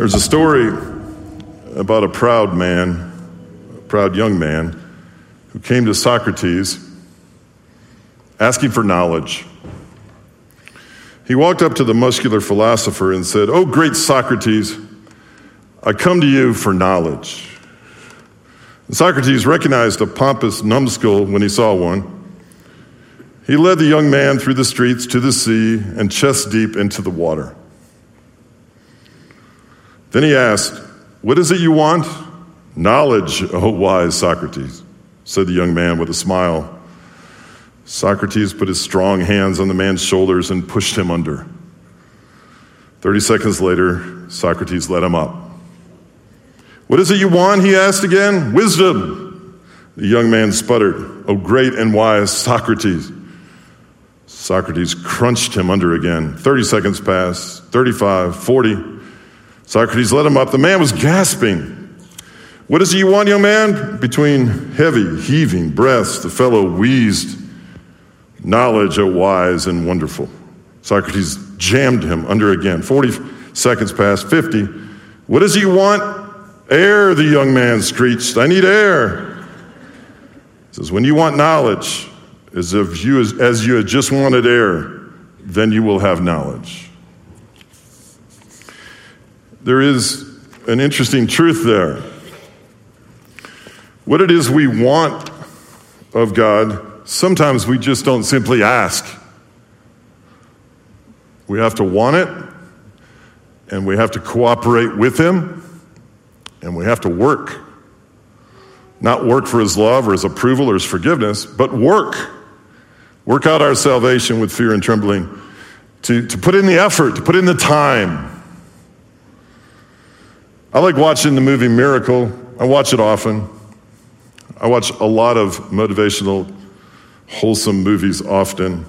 There's a story about a proud man, a proud young man, who came to Socrates asking for knowledge. He walked up to the muscular philosopher and said, Oh, great Socrates, I come to you for knowledge. And Socrates recognized a pompous numbskull when he saw one. He led the young man through the streets to the sea and chest deep into the water. Then he asked, What is it you want? Knowledge, O oh wise Socrates, said the young man with a smile. Socrates put his strong hands on the man's shoulders and pushed him under. Thirty seconds later, Socrates let him up. What is it you want? He asked again. Wisdom. The young man sputtered. Oh, great and wise Socrates. Socrates crunched him under again. 30 seconds passed, 35, 40. Socrates led him up. The man was gasping. What it you want, young man? Between heavy, heaving breaths, the fellow wheezed. Knowledge, O wise and wonderful. Socrates jammed him under again. 40 seconds past 50. What does he want? Air, the young man screeched. I need air. He says, When you want knowledge, as if you, as, as you had just wanted air, then you will have knowledge. There is an interesting truth there. What it is we want of God, sometimes we just don't simply ask. We have to want it, and we have to cooperate with Him, and we have to work. Not work for His love or His approval or His forgiveness, but work Work out our salvation with fear and trembling, to, to put in the effort, to put in the time. I like watching the movie Miracle. I watch it often. I watch a lot of motivational, wholesome movies often.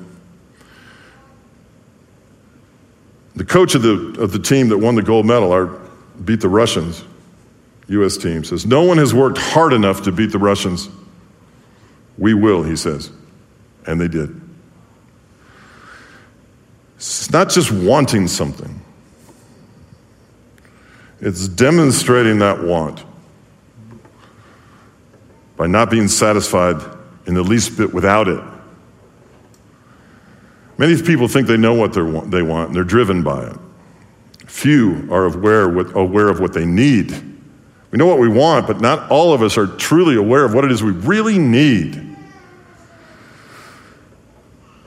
The coach of the, of the team that won the gold medal, our, beat the Russians, U.S. team, says, No one has worked hard enough to beat the Russians. We will, he says. And they did. It's not just wanting something, it's demonstrating that want by not being satisfied in the least bit without it. Many people think they know what they want and they're driven by it. Few are aware, aware of what they need. We know what we want, but not all of us are truly aware of what it is we really need.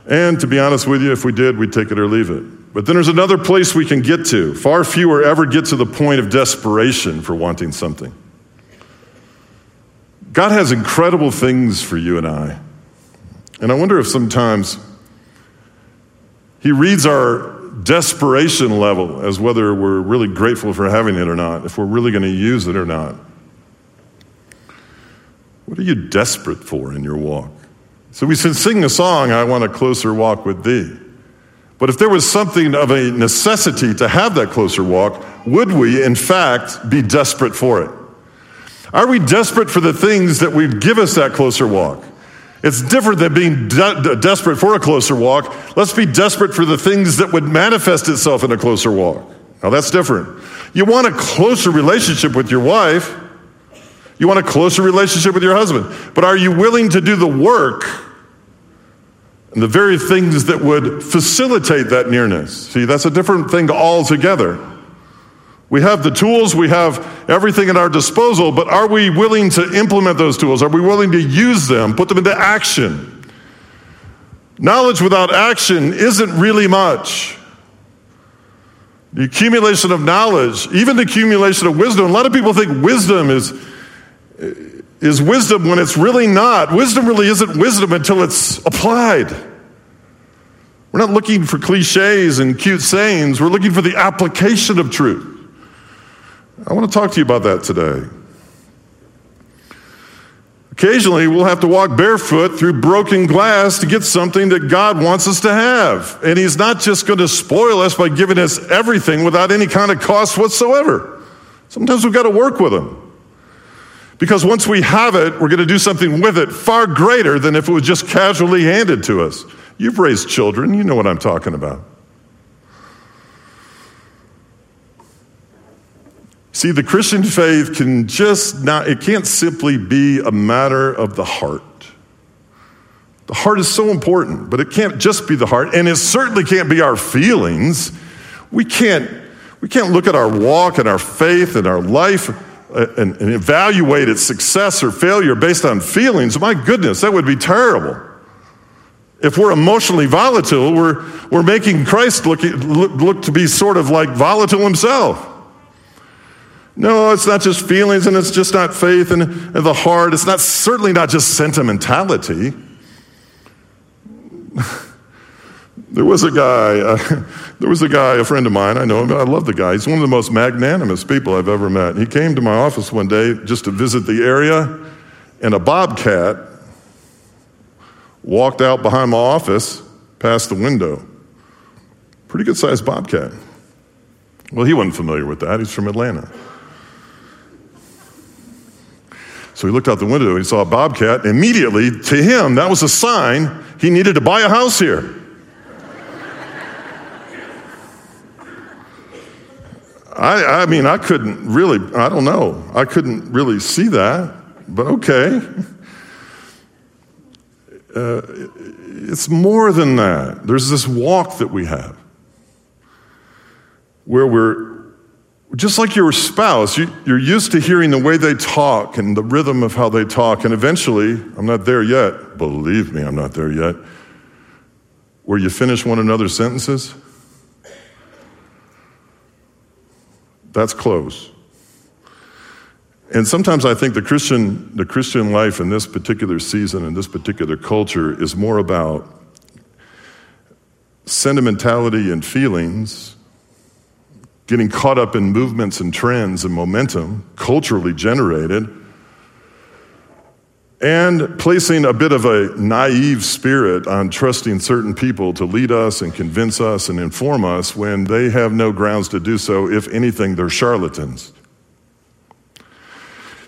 And to be honest with you, if we did, we'd take it or leave it. But then there's another place we can get to. Far fewer ever get to the point of desperation for wanting something. God has incredible things for you and I. And I wonder if sometimes He reads our desperation level as whether we're really grateful for having it or not, if we're really going to use it or not. What are you desperate for in your walk? So we sing a song, I Want a Closer Walk with Thee. But if there was something of a necessity to have that closer walk, would we, in fact, be desperate for it? Are we desperate for the things that would give us that closer walk? It's different than being de- desperate for a closer walk. Let's be desperate for the things that would manifest itself in a closer walk. Now, that's different. You want a closer relationship with your wife, you want a closer relationship with your husband. But are you willing to do the work and the very things that would facilitate that nearness? See, that's a different thing altogether. We have the tools, we have everything at our disposal, but are we willing to implement those tools? Are we willing to use them, put them into action? Knowledge without action isn't really much. The accumulation of knowledge, even the accumulation of wisdom, a lot of people think wisdom is is wisdom when it's really not. Wisdom really isn't wisdom until it's applied. We're not looking for cliches and cute sayings, we're looking for the application of truth. I want to talk to you about that today. Occasionally, we'll have to walk barefoot through broken glass to get something that God wants us to have. And He's not just going to spoil us by giving us everything without any kind of cost whatsoever. Sometimes we've got to work with Him. Because once we have it, we're going to do something with it far greater than if it was just casually handed to us. You've raised children, you know what I'm talking about. See, the Christian faith can just not, it can't simply be a matter of the heart. The heart is so important, but it can't just be the heart, and it certainly can't be our feelings. We can't, we can't look at our walk and our faith and our life and, and evaluate its success or failure based on feelings. My goodness, that would be terrible. If we're emotionally volatile, we're, we're making Christ look, look, to be sort of like volatile himself. No, it's not just feelings and it's just not faith and, and the heart. It's not certainly not just sentimentality. there was a guy, uh, there was a guy, a friend of mine, I know him, I love the guy. He's one of the most magnanimous people I've ever met. He came to my office one day just to visit the area, and a bobcat walked out behind my office past the window. Pretty good sized bobcat. Well, he wasn't familiar with that. He's from Atlanta. So he looked out the window he saw a bobcat. Immediately, to him, that was a sign he needed to buy a house here. I, I mean, I couldn't really, I don't know, I couldn't really see that, but okay. Uh, it's more than that. There's this walk that we have where we're just like your spouse, you, are used to hearing the way they talk and the rhythm of how they talk. And eventually, I'm not there yet, believe me, I'm not there yet, where you finish one another's sentences. That's close. And sometimes I think the Christian, the Christian life in this particular season, in this particular culture, is more about sentimentality and feelings getting caught up in movements and trends and momentum, culturally generated, and placing a bit of a naive spirit on trusting certain people to lead us and convince us and inform us when they have no grounds to do so. If anything, they're charlatans.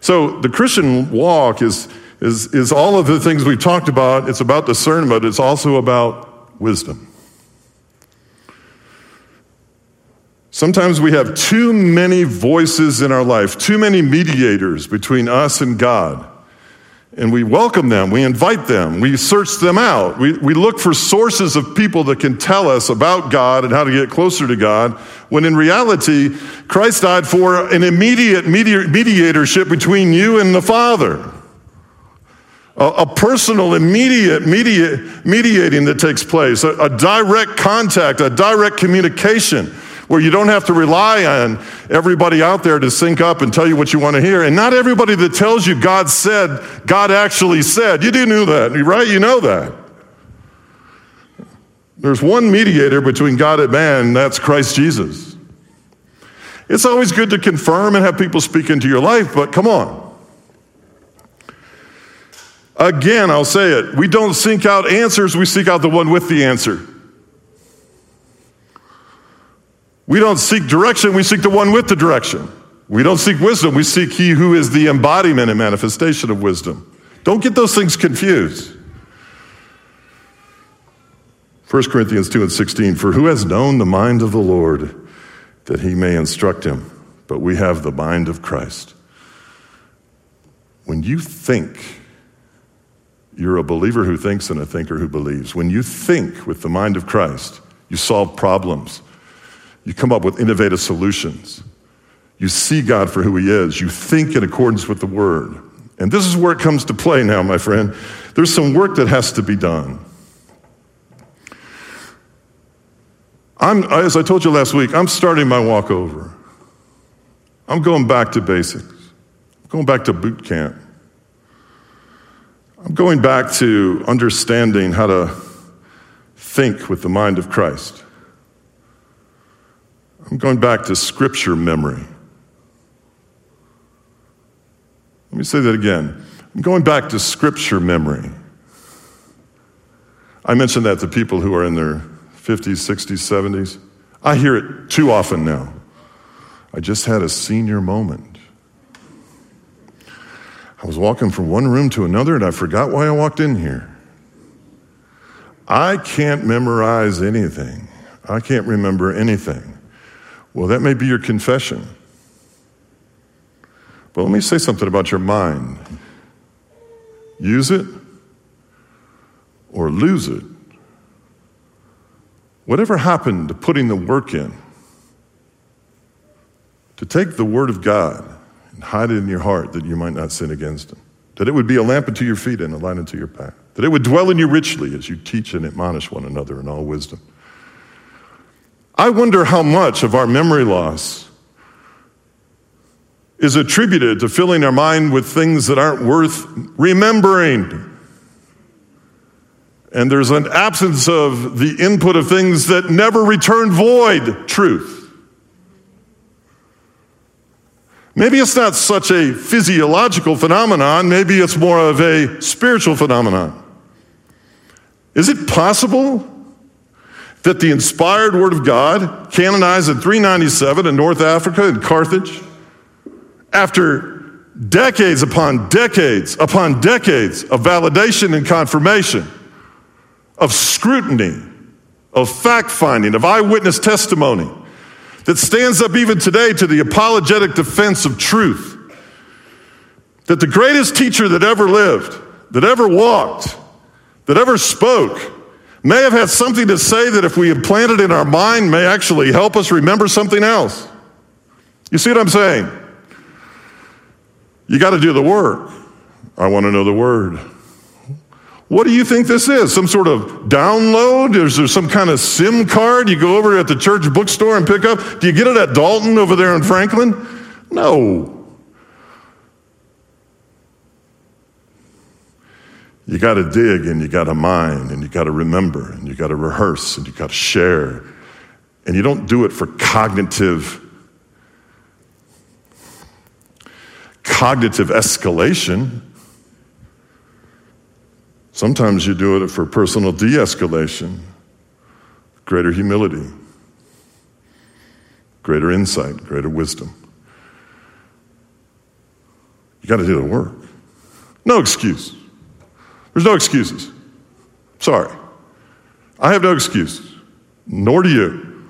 So the Christian walk is, is, is all of the things we've talked about. It's about discernment, it's also about wisdom. Sometimes we have too many voices in our life, too many mediators between us and God. And we welcome them, we invite them, we search them out. We, we look for sources of people that can tell us about God and how to get closer to God, when in reality, Christ died for an immediate mediatorship between you and the Father. A, a personal, immediate mediating that takes place, a, a direct contact, a direct communication where you don't have to rely on everybody out there to sync up and tell you what you want to hear. And not everybody that tells you God said, God actually said. You do know that, right? You know that. There's one mediator between God and man, and that's Christ Jesus. It's always good to confirm and have people speak into your life, but come on. Again, I'll say it. We don't seek out answers, we seek out the one with the answer. We don't seek direction, we seek the one with the direction. We don't seek wisdom, we seek he who is the embodiment and manifestation of wisdom. Don't get those things confused. 1 Corinthians 2 and 16 For who has known the mind of the Lord that he may instruct him? But we have the mind of Christ. When you think, you're a believer who thinks and a thinker who believes. When you think with the mind of Christ, you solve problems. You come up with innovative solutions. You see God for who He is. You think in accordance with the Word. And this is where it comes to play now, my friend. There's some work that has to be done. I'm, as I told you last week, I'm starting my walk over. I'm going back to basics. I'm going back to boot camp. I'm going back to understanding how to think with the mind of Christ. I'm going back to scripture memory. Let me say that again. I'm going back to scripture memory. I mention that to people who are in their 50s, 60s, 70s. I hear it too often now. I just had a senior moment. I was walking from one room to another and I forgot why I walked in here. I can't memorize anything. I can't remember anything. Well, that may be your confession. But let me say something about your mind use it or lose it. Whatever happened to putting the work in? To take the Word of God and hide it in your heart that you might not sin against Him. That it would be a lamp unto your feet and a light unto your path. That it would dwell in you richly as you teach and admonish one another in all wisdom. I wonder how much of our memory loss is attributed to filling our mind with things that aren't worth remembering. And there's an absence of the input of things that never return void truth. Maybe it's not such a physiological phenomenon, maybe it's more of a spiritual phenomenon. Is it possible that the inspired Word of God, canonized in 397 in North Africa in Carthage, after decades upon decades upon decades of validation and confirmation, of scrutiny, of fact finding, of eyewitness testimony, that stands up even today to the apologetic defense of truth. That the greatest teacher that ever lived, that ever walked, that ever spoke, may have had something to say that if we implant it in our mind may actually help us remember something else. You see what I'm saying? You got to do the work. I want to know the word. What do you think this is? Some sort of download? Is there some kind of SIM card you go over at the church bookstore and pick up? Do you get it at Dalton over there in Franklin? No. You got to dig and you got to mine and you got to remember and you got to rehearse and you got to share. And you don't do it for cognitive cognitive escalation. Sometimes you do it for personal de escalation, greater humility, greater insight, greater wisdom. You got to do the work. No excuse. There's no excuses. Sorry. I have no excuses, nor do you.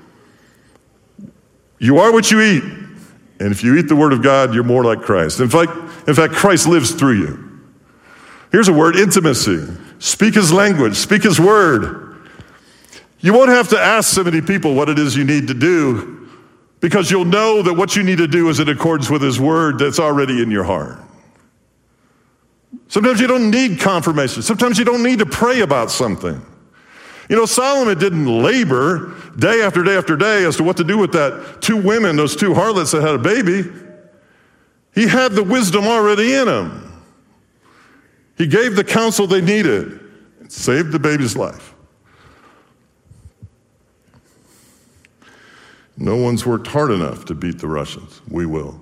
You are what you eat. And if you eat the Word of God, you're more like Christ. In fact, in fact, Christ lives through you. Here's a word intimacy. Speak his language, speak his word. You won't have to ask so many people what it is you need to do because you'll know that what you need to do is in accordance with his word that's already in your heart. Sometimes you don't need confirmation. Sometimes you don't need to pray about something. You know, Solomon didn't labor day after day after day as to what to do with that two women, those two harlots that had a baby. He had the wisdom already in him. He gave the counsel they needed and saved the baby's life. No one's worked hard enough to beat the Russians. We will.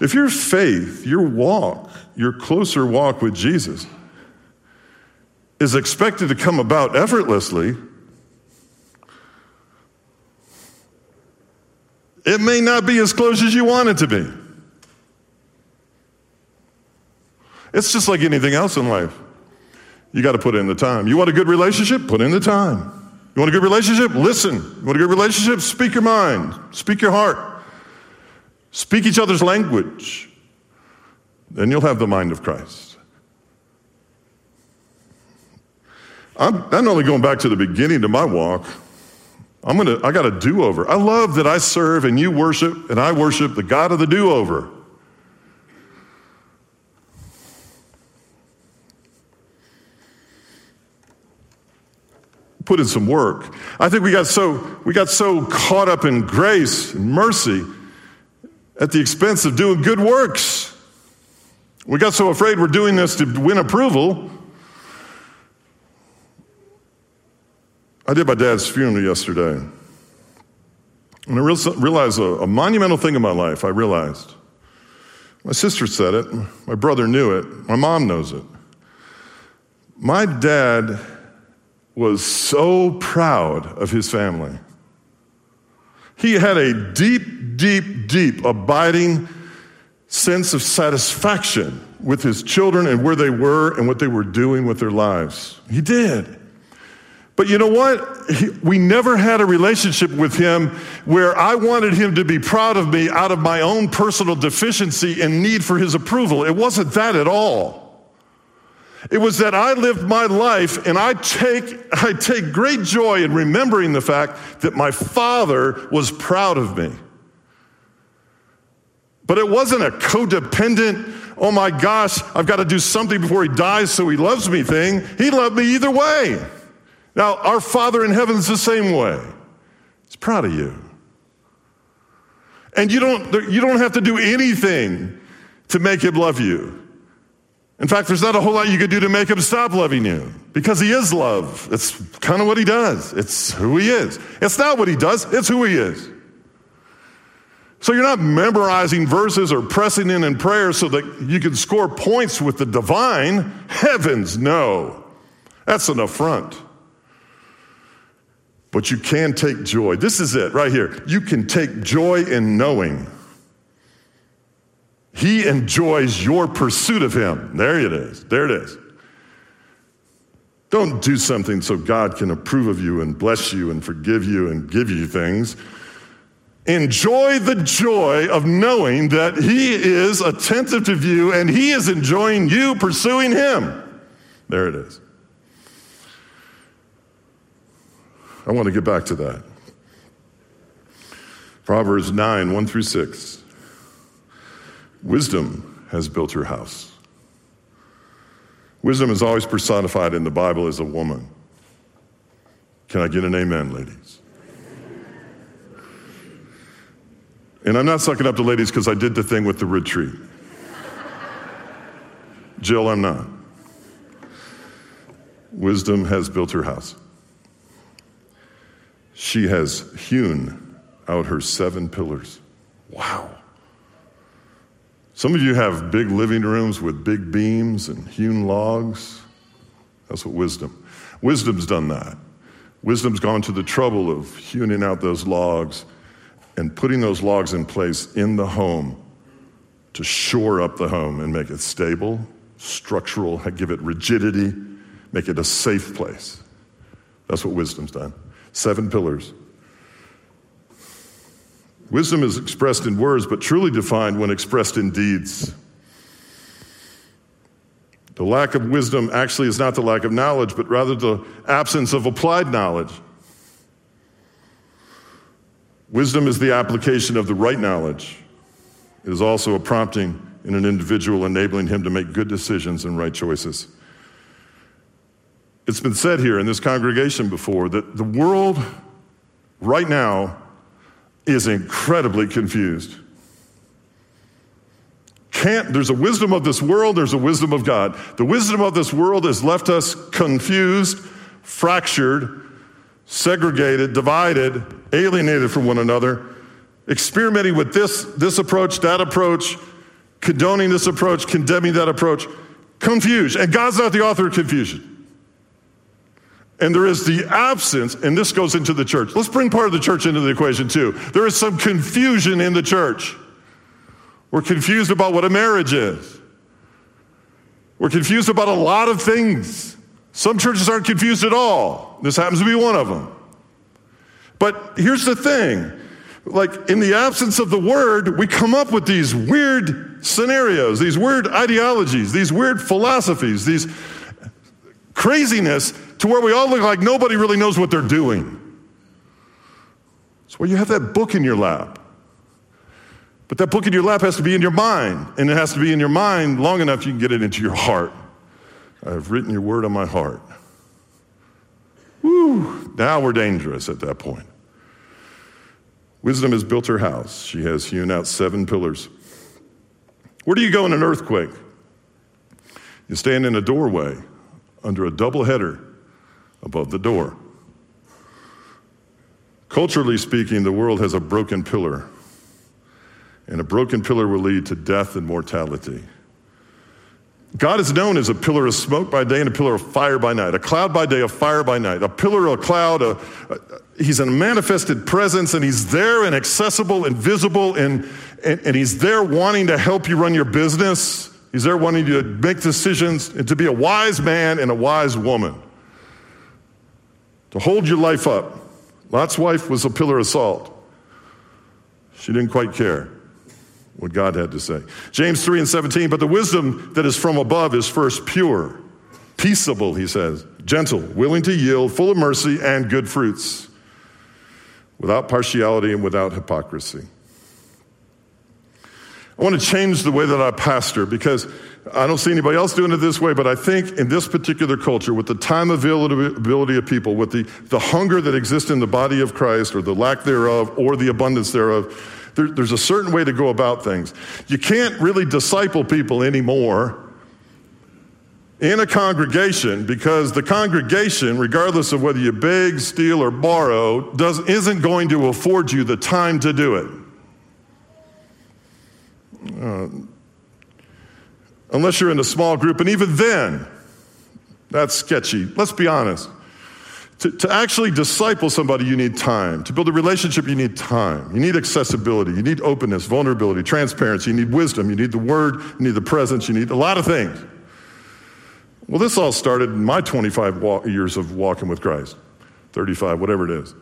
If your faith, your walk, your closer walk with Jesus is expected to come about effortlessly, it may not be as close as you want it to be. It's just like anything else in life. You got to put in the time. You want a good relationship? Put in the time. You want a good relationship? Listen. You want a good relationship? Speak your mind, speak your heart, speak each other's language. Then you'll have the mind of Christ. I'm not only going back to the beginning of my walk. I'm gonna, I got a do over. I love that I serve and you worship and I worship the God of the do over. put in some work. I think we got so we got so caught up in grace and mercy at the expense of doing good works. We got so afraid we're doing this to win approval. I did my dad's funeral yesterday. And I realized a, a monumental thing in my life. I realized. My sister said it, my brother knew it, my mom knows it. My dad was so proud of his family. He had a deep, deep, deep, abiding sense of satisfaction with his children and where they were and what they were doing with their lives. He did. But you know what? He, we never had a relationship with him where I wanted him to be proud of me out of my own personal deficiency and need for his approval. It wasn't that at all. It was that I lived my life and I take, I take great joy in remembering the fact that my father was proud of me. But it wasn't a codependent, oh my gosh, I've got to do something before he dies so he loves me thing. He loved me either way. Now, our Father in heaven is the same way. He's proud of you. And you don't, you don't have to do anything to make him love you. In fact, there's not a whole lot you could do to make him stop loving you because he is love. It's kind of what he does, it's who he is. It's not what he does, it's who he is. So you're not memorizing verses or pressing in in prayer so that you can score points with the divine. Heavens, no. That's an affront. But you can take joy. This is it right here. You can take joy in knowing he enjoys your pursuit of Him. There it is. There it is. Don't do something so God can approve of you and bless you and forgive you and give you things. Enjoy the joy of knowing that He is attentive to you and He is enjoying you pursuing Him. There it is. I want to get back to that. Proverbs 9, 1 through 6. Wisdom has built her house. Wisdom is always personified in the Bible as a woman. Can I get an amen, ladies? And I'm not sucking up to ladies because I did the thing with the retreat. Jill, I'm not. Wisdom has built her house. She has hewn out her seven pillars. Wow. Some of you have big living rooms with big beams and hewn logs. That's what wisdom. Wisdom's done that. Wisdom's gone to the trouble of hewing out those logs and putting those logs in place in the home to shore up the home and make it stable, structural, give it rigidity, make it a safe place. That's what wisdom's done. Seven pillars. Wisdom is expressed in words, but truly defined when expressed in deeds. The lack of wisdom actually is not the lack of knowledge, but rather the absence of applied knowledge. Wisdom is the application of the right knowledge. It is also a prompting in an individual, enabling him to make good decisions and right choices. It's been said here in this congregation before that the world right now is incredibly confused. Can't, there's a wisdom of this world, there's a wisdom of God. The wisdom of this world has left us confused, fractured, segregated, divided, alienated from one another, experimenting with this, this approach, that approach, condoning this approach, condemning that approach, confused. And God's not the author of confusion. And there is the absence, and this goes into the church. Let's bring part of the church into the equation too. There is some confusion in the church. We're confused about what a marriage is. We're confused about a lot of things. Some churches aren't confused at all. This happens to be one of them. But here's the thing like, in the absence of the word, we come up with these weird scenarios, these weird ideologies, these weird philosophies, these craziness to where we all look like nobody really knows what they're doing. It's where you have that book in your lap. But that book in your lap has to be in your mind, and it has to be in your mind long enough you can get it into your heart. I have written your word on my heart. Woo! Now we're dangerous at that point. Wisdom has built her house. She has hewn out seven pillars. Where do you go in an earthquake? You stand in a doorway under a double header above the door. Culturally speaking, the world has a broken pillar, and a broken pillar will lead to death and mortality. God is known as a pillar of smoke by day and a pillar of fire by night, a cloud by day, a fire by night, a pillar, a cloud. A, a, he's a manifested presence, and he's there and accessible and visible, and, and, and he's there wanting to help you run your business. He's there wanting you to make decisions and to be a wise man and a wise woman. to hold your life up. Lot's wife was a pillar of salt. She didn't quite care what God had to say. James 3 and 17, but the wisdom that is from above is first pure, peaceable, he says, gentle, willing to yield, full of mercy and good fruits, without partiality and without hypocrisy. I want to change the way that I pastor because I don't see anybody else doing it this way, but I think in this particular culture, with the time availability of people, with the, the hunger that exists in the body of Christ, or the lack thereof, or the abundance thereof, there, there's a certain way to go about things. You can't really disciple people anymore in a congregation because the congregation, regardless of whether you beg, steal, or borrow, does, isn't going to afford you the time to do it. Uh, unless you're in a small group, and even then, that's sketchy. Let's be honest. To, to, actually disciple somebody, you need time. To build a relationship, you need time. You need accessibility. You need openness, vulnerability, transparency. You need wisdom. You need the word. You need the presence. You need a lot of things. Well, this all started in my 25 walk, years of walking with Christ, 35, whatever it is.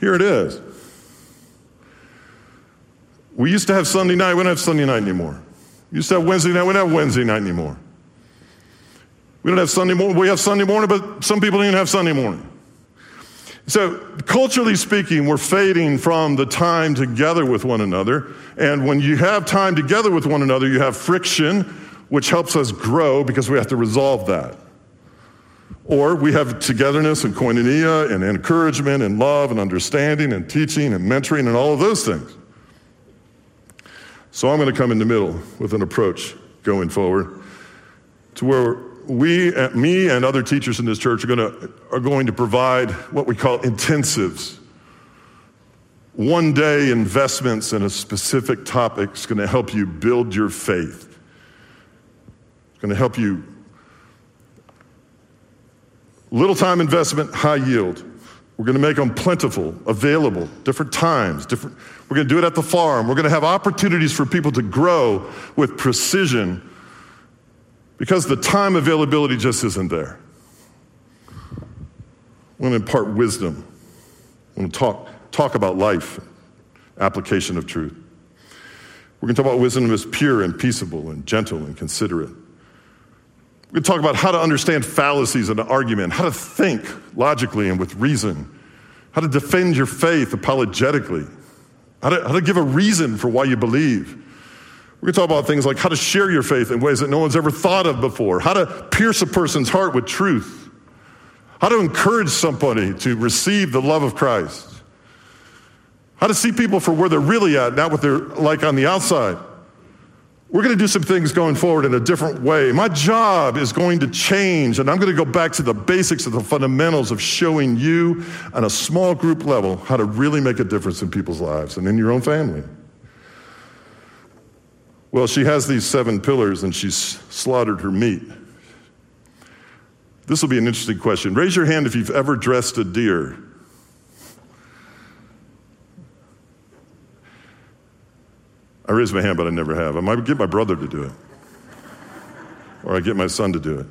Here it is. We used to have Sunday night. We don't have Sunday night anymore. We used to have Wednesday night. We don't have Wednesday night anymore. We don't have Sunday morning. We have Sunday morning, but some people don't even have Sunday morning. So, culturally speaking, we're fading from the time together with one another. And when you have time together with one another, you have friction, which helps us grow because we have to resolve that. Or we have togetherness and koinonia and encouragement and love and understanding and teaching and mentoring and all of those things. So I'm going to come in the middle with an approach going forward to where we, uh, me and other teachers in this church are going to, are going to provide what we call intensives. One day investments in a specific topic is going to help you build your faith. It's going to help you. Little time investment, high yield. We're going to make them plentiful, available, different times, different. We're going to do it at the farm. We're going to have opportunities for people to grow with precision because the time availability just isn't there. I want to impart wisdom. I want to talk, talk about life, application of truth. We're going to talk about wisdom as pure and peaceable and gentle and considerate. We're going to talk about how to understand fallacies in an argument, how to think logically and with reason, how to defend your faith apologetically, how to, how to give a reason for why you believe. We're going to talk about things like how to share your faith in ways that no one's ever thought of before, how to pierce a person's heart with truth, how to encourage somebody to receive the love of Christ, how to see people for where they're really at, not what they're like on the outside. We're going to do some things going forward in a different way. My job is going to change, and I'm going to go back to the basics of the fundamentals of showing you on a small group level how to really make a difference in people's lives and in your own family. Well, she has these seven pillars and she's slaughtered her meat. This will be an interesting question. Raise your hand if you've ever dressed a deer. I raise my hand, but I never have. I might get my brother to do it, or I get my son to do it.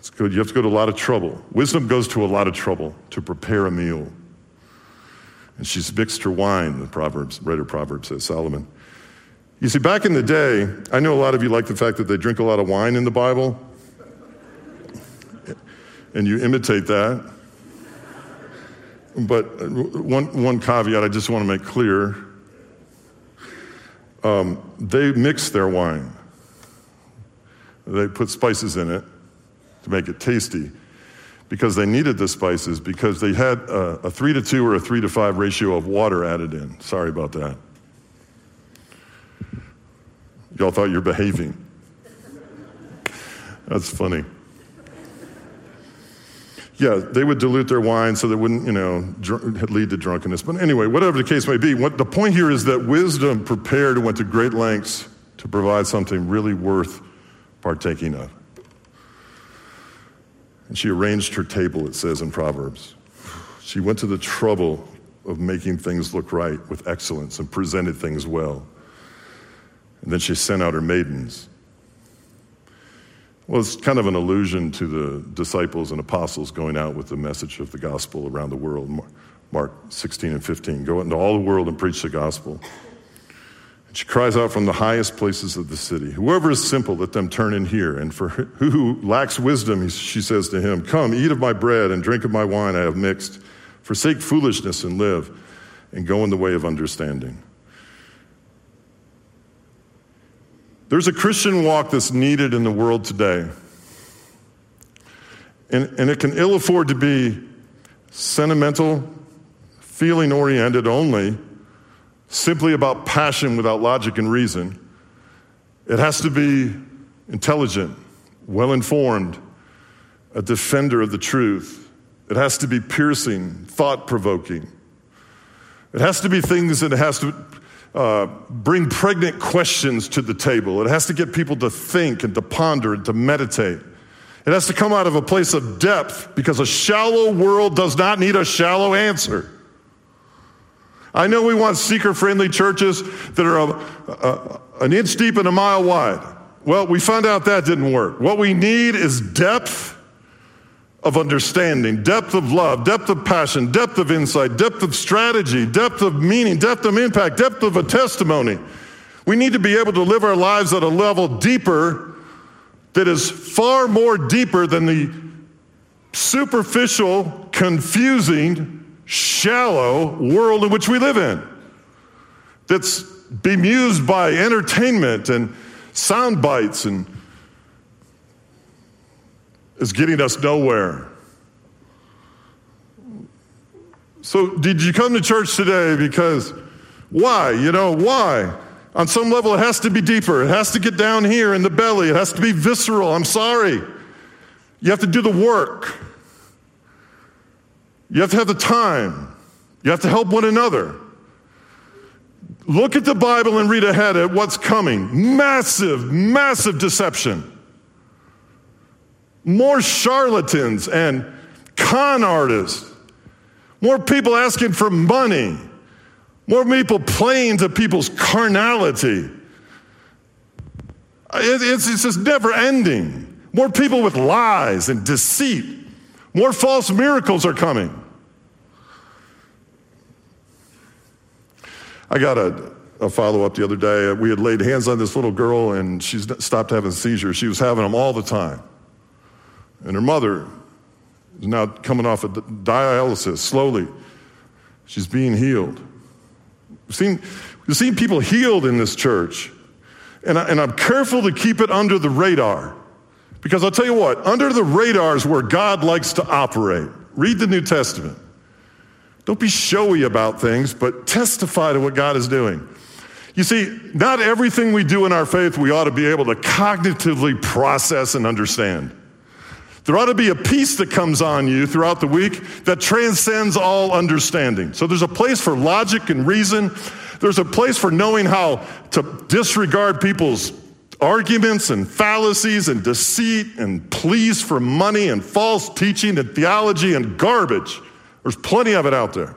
It's good. You have to go to a lot of trouble. Wisdom goes to a lot of trouble to prepare a meal. And she's mixed her wine, the Proverbs, writer Proverbs says, Solomon. You see, back in the day, I know a lot of you like the fact that they drink a lot of wine in the Bible, and you imitate that. But one, one caveat I just want to make clear um, they mix their wine, they put spices in it to make it tasty because they needed the spices because they had a, a, three to two or a three to five ratio of water added in. Sorry about that. Y'all thought you're behaving. That's funny yeah, they would dilute their wine so that wouldn't, you know, dr- lead to drunkenness. But anyway, whatever the case may be, what the point here is that wisdom prepared and went to great lengths to provide something really worth partaking of. And she arranged her table, it says in Proverbs. She went to the trouble of making things look right with excellence and presented things well. And then she sent out her maidens. Well, it's kind of an allusion to the disciples and apostles going out with the message of the gospel around the world. Mark 16 and 15. Go out into all the world and preach the gospel. And she cries out from the highest places of the city Whoever is simple, let them turn in here. And for who lacks wisdom, she says to him, Come, eat of my bread and drink of my wine I have mixed. Forsake foolishness and live, and go in the way of understanding. There's a Christian walk that's needed in the world today. And, and it can ill afford to be sentimental, feeling oriented only, simply about passion without logic and reason. It has to be intelligent, well informed, a defender of the truth. It has to be piercing, thought provoking. It has to be things that it has to uh, bring pregnant questions to the table. It has to get people to think and to ponder and to meditate. It has to come out of a place of depth because a shallow world does not need a shallow answer. I know we want seeker friendly churches that are a, a, an inch deep and a mile wide. Well, we found out that didn't work. What we need is depth of understanding, depth of love, depth of passion, depth of insight, depth of strategy, depth of meaning, depth of impact, depth of a testimony. We need to be able to live our lives at a level deeper that is far more deeper than the superficial, confusing, shallow world in which we live in that's bemused by entertainment and sound bites and is getting us nowhere. So, did you come to church today because why? You know, why? On some level, it has to be deeper. It has to get down here in the belly. It has to be visceral. I'm sorry. You have to do the work. You have to have the time. You have to help one another. Look at the Bible and read ahead at what's coming. Massive, massive deception. More charlatans and con artists. More people asking for money. More people playing to people's carnality. It's, it's just never ending. More people with lies and deceit. More false miracles are coming. I got a, a follow up the other day. We had laid hands on this little girl and she stopped having seizures. She was having them all the time. And her mother is now coming off of dialysis slowly. She's being healed. We've seen, we've seen people healed in this church. And, I, and I'm careful to keep it under the radar. Because I'll tell you what, under the radar is where God likes to operate. Read the New Testament. Don't be showy about things, but testify to what God is doing. You see, not everything we do in our faith we ought to be able to cognitively process and understand. There ought to be a peace that comes on you throughout the week that transcends all understanding. So there's a place for logic and reason. There's a place for knowing how to disregard people's arguments and fallacies and deceit and pleas for money and false teaching and theology and garbage. There's plenty of it out there.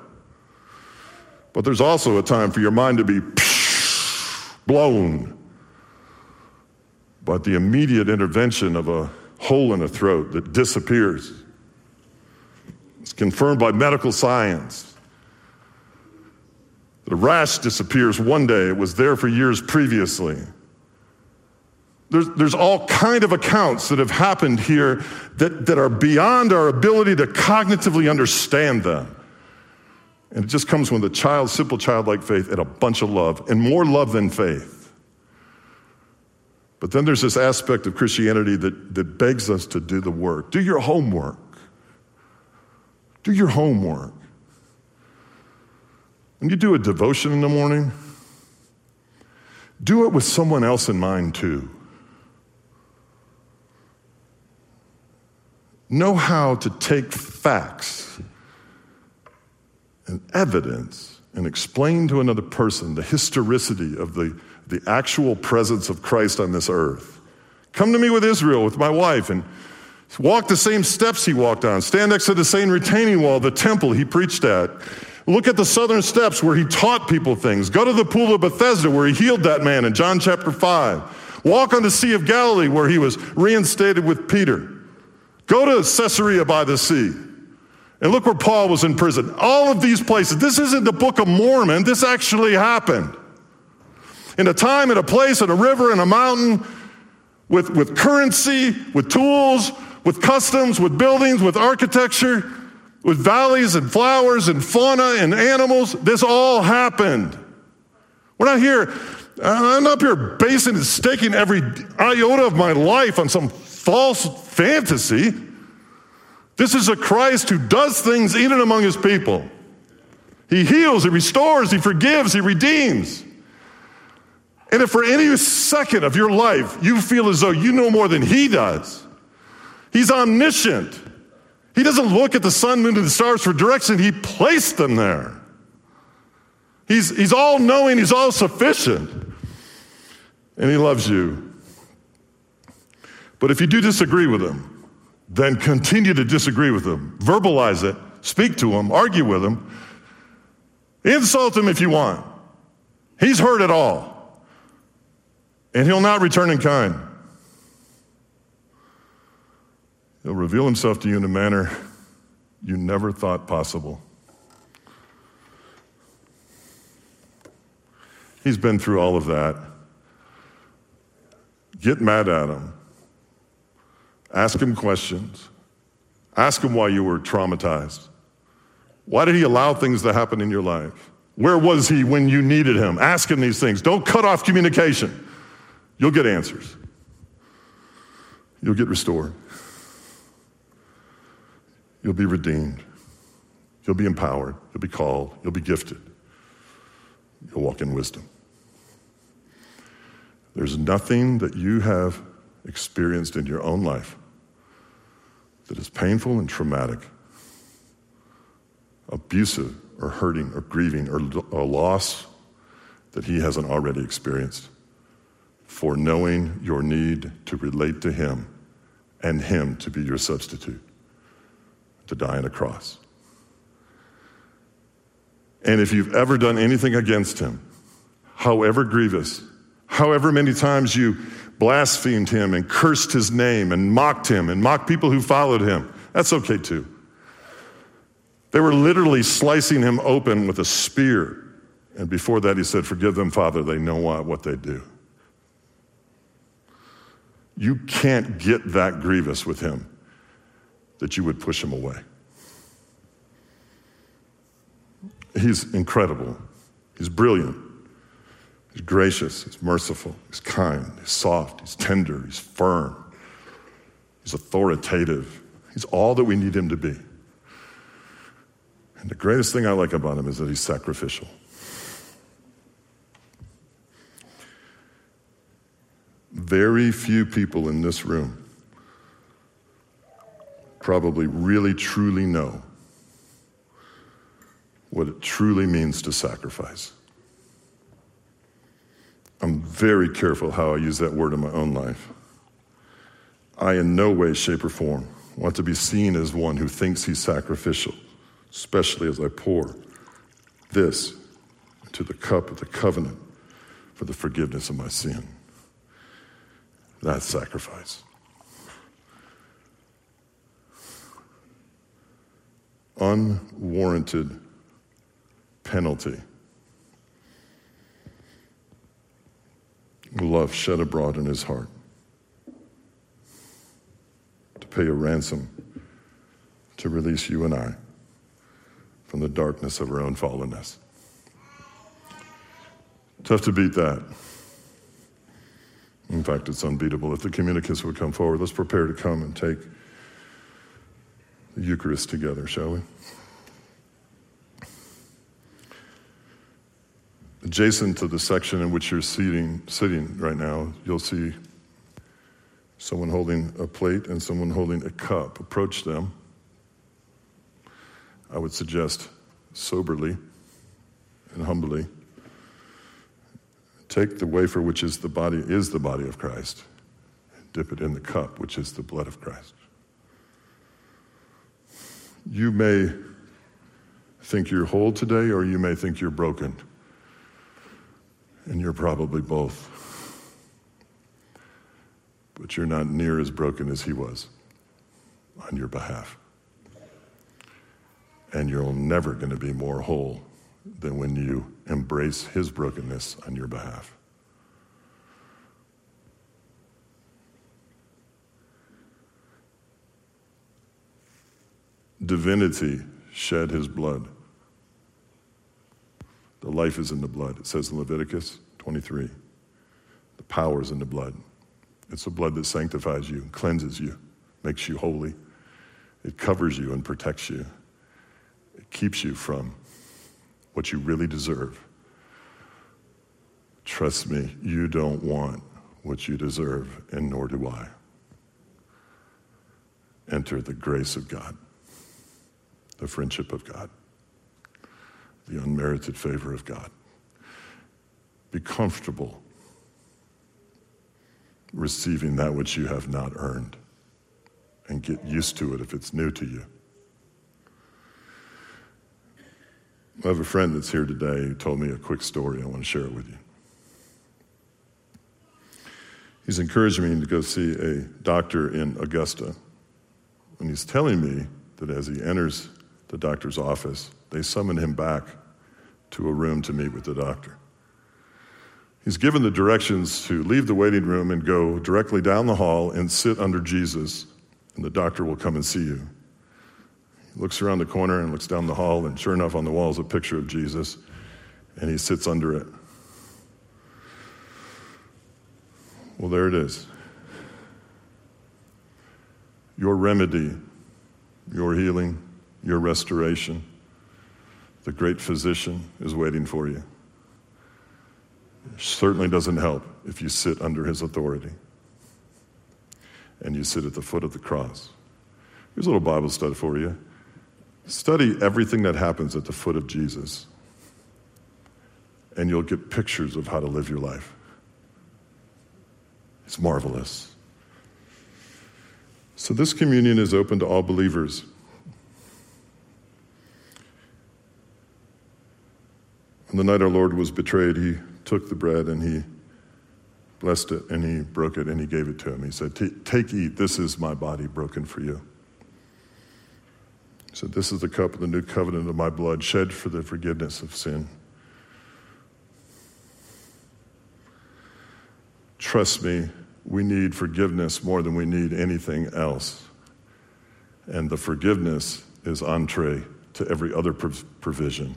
But there's also a time for your mind to be blown by the immediate intervention of a hole in the throat that disappears. It's confirmed by medical science. The rash disappears one day. It was there for years previously. There's, there's all kind of accounts that have happened here that, that are beyond our ability to cognitively understand them. And it just comes with a child, simple childlike faith and a bunch of love, and more love than faith. But then there's this aspect of Christianity that, that begs us to do the work. Do your homework. Do your homework. When you do a devotion in the morning, do it with someone else in mind too. know how to take facts and evidence and explain to another person the historicity of the, the actual presence of Christ on this earth. Come to me with Israel, with my wife, and walk the same steps he walked on. Stand next to the same retaining wall, the temple he preached at. Look at the southern steps where he taught people things. Go to the pool of Bethesda where he healed that man in John chapter 5. Walk on the Sea of Galilee where he was reinstated with Peter. Go to Caesarea by the sea. And look where Paul was in prison. All of these places. This isn't the Book of Mormon. This actually happened. In a time, in a place, in a river, in a mountain, with, with currency, with tools, with customs, with buildings, with architecture, with valleys and flowers and fauna and animals. This all happened. We're not here, uh, I'm not here basing and staking every iota of my life on some false fantasy. This is a Christ who does things in and among his people. He heals, he restores, he forgives, he redeems. And if for any second of your life you feel as though you know more than he does, he's omniscient. He doesn't look at the sun, moon, and the stars for direction, he placed them there. He's, he's all knowing, he's all sufficient, and he loves you. But if you do disagree with him, then continue to disagree with him. Verbalize it, speak to him, argue with him, insult him if you want. He's heard it all, and he'll not return in kind. He'll reveal himself to you in a manner you never thought possible. He's been through all of that. Get mad at him. Ask him questions. Ask him why you were traumatized. Why did he allow things to happen in your life? Where was he when you needed him? Ask him these things. Don't cut off communication. You'll get answers. You'll get restored. You'll be redeemed. You'll be empowered. You'll be called. You'll be gifted. You'll walk in wisdom. There's nothing that you have experienced in your own life that is painful and traumatic, abusive or hurting or grieving or a loss that he hasn't already experienced for knowing your need to relate to him and him to be your substitute, to die on a cross. And if you've ever done anything against him, however grievous, however many times you blasphemed him and cursed his name and mocked him and mocked people who followed him. That's okay too. They were literally slicing him open with a spear. And before that, he said, Forgive them, Father, they know what they do. You can't get that grievous with him that you would push him away. He's incredible, he's brilliant. He's gracious, he's merciful, he's kind, he's soft, he's tender, he's firm, he's authoritative. He's all that we need him to be. And the greatest thing I like about him is that he's sacrificial. Very few people in this room probably really truly know what it truly means to sacrifice. I'm very careful how I use that word in my own life. I, in no way, shape, or form, want to be seen as one who thinks he's sacrificial, especially as I pour this into the cup of the covenant for the forgiveness of my sin. That's sacrifice. Unwarranted penalty love shed abroad in his heart to pay a ransom to release you and I from the darkness of our own fallenness. Tough to beat that. In fact, it's unbeatable. If the communicants would come forward, let's prepare to come and take the Eucharist together, shall we? Adjacent to the section in which you're seating, sitting right now, you'll see someone holding a plate and someone holding a cup. Approach them. I would suggest soberly and humbly. Take the wafer, which is the body, is the body of Christ, and dip it in the cup, which is the blood of Christ. You may think you're whole today, or you may think you're broken and you're probably both. but you're not near as broken as he was on your behalf. And you're never going to be more whole than when you embrace his brokenness on your behalf. Divinity shed his blood. The life is in the blood. It says in Leviticus 23. The power is in the blood. It's the blood that sanctifies you, cleanses you, makes you holy. It covers you and protects you. It keeps you from what you really deserve. Trust me, you don't want what you deserve, and nor do I. Enter the grace of God, the friendship of God, the unmerited favor of God. Be comfortable receiving that which you have not earned and get used to it if it's new to you. I have a friend that's here today who told me a quick story. I want to share it with you. He's encouraging me to go see a doctor in Augusta. And he's telling me that as he enters the doctor's office, they summon him back to a room to meet with the doctor. He's given the directions to leave the waiting room and go directly down the hall and sit under Jesus, and the doctor will come and see you. Looks around the corner and looks down the hall, and sure enough, on the wall is a picture of Jesus, and he sits under it. Well, there it is. Your remedy, your healing, your restoration, the great physician is waiting for you. It certainly doesn't help if you sit under his authority and you sit at the foot of the cross. Here's a little Bible study for you. Study everything that happens at the foot of Jesus, and you'll get pictures of how to live your life. It's marvelous. So, this communion is open to all believers. On the night our Lord was betrayed, he took the bread and he blessed it and he broke it and he gave it to him. He said, Take, eat, this is my body broken for you. He said, This is the cup of the new covenant of my blood, shed for the forgiveness of sin. Trust me, we need forgiveness more than we need anything else. And the forgiveness is entree to every other provision.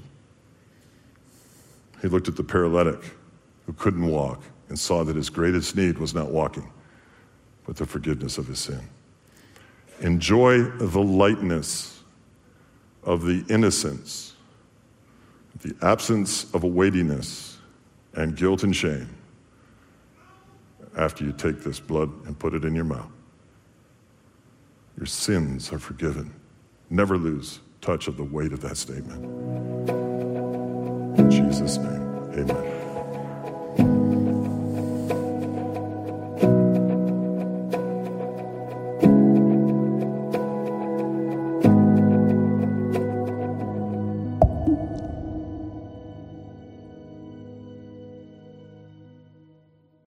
He looked at the paralytic who couldn't walk and saw that his greatest need was not walking, but the forgiveness of his sin. Enjoy the lightness of the innocence, the absence of a weightiness and guilt and shame after you take this blood and put it in your mouth. Your sins are forgiven. Never lose touch of the weight of that statement. In Jesus' name, amen.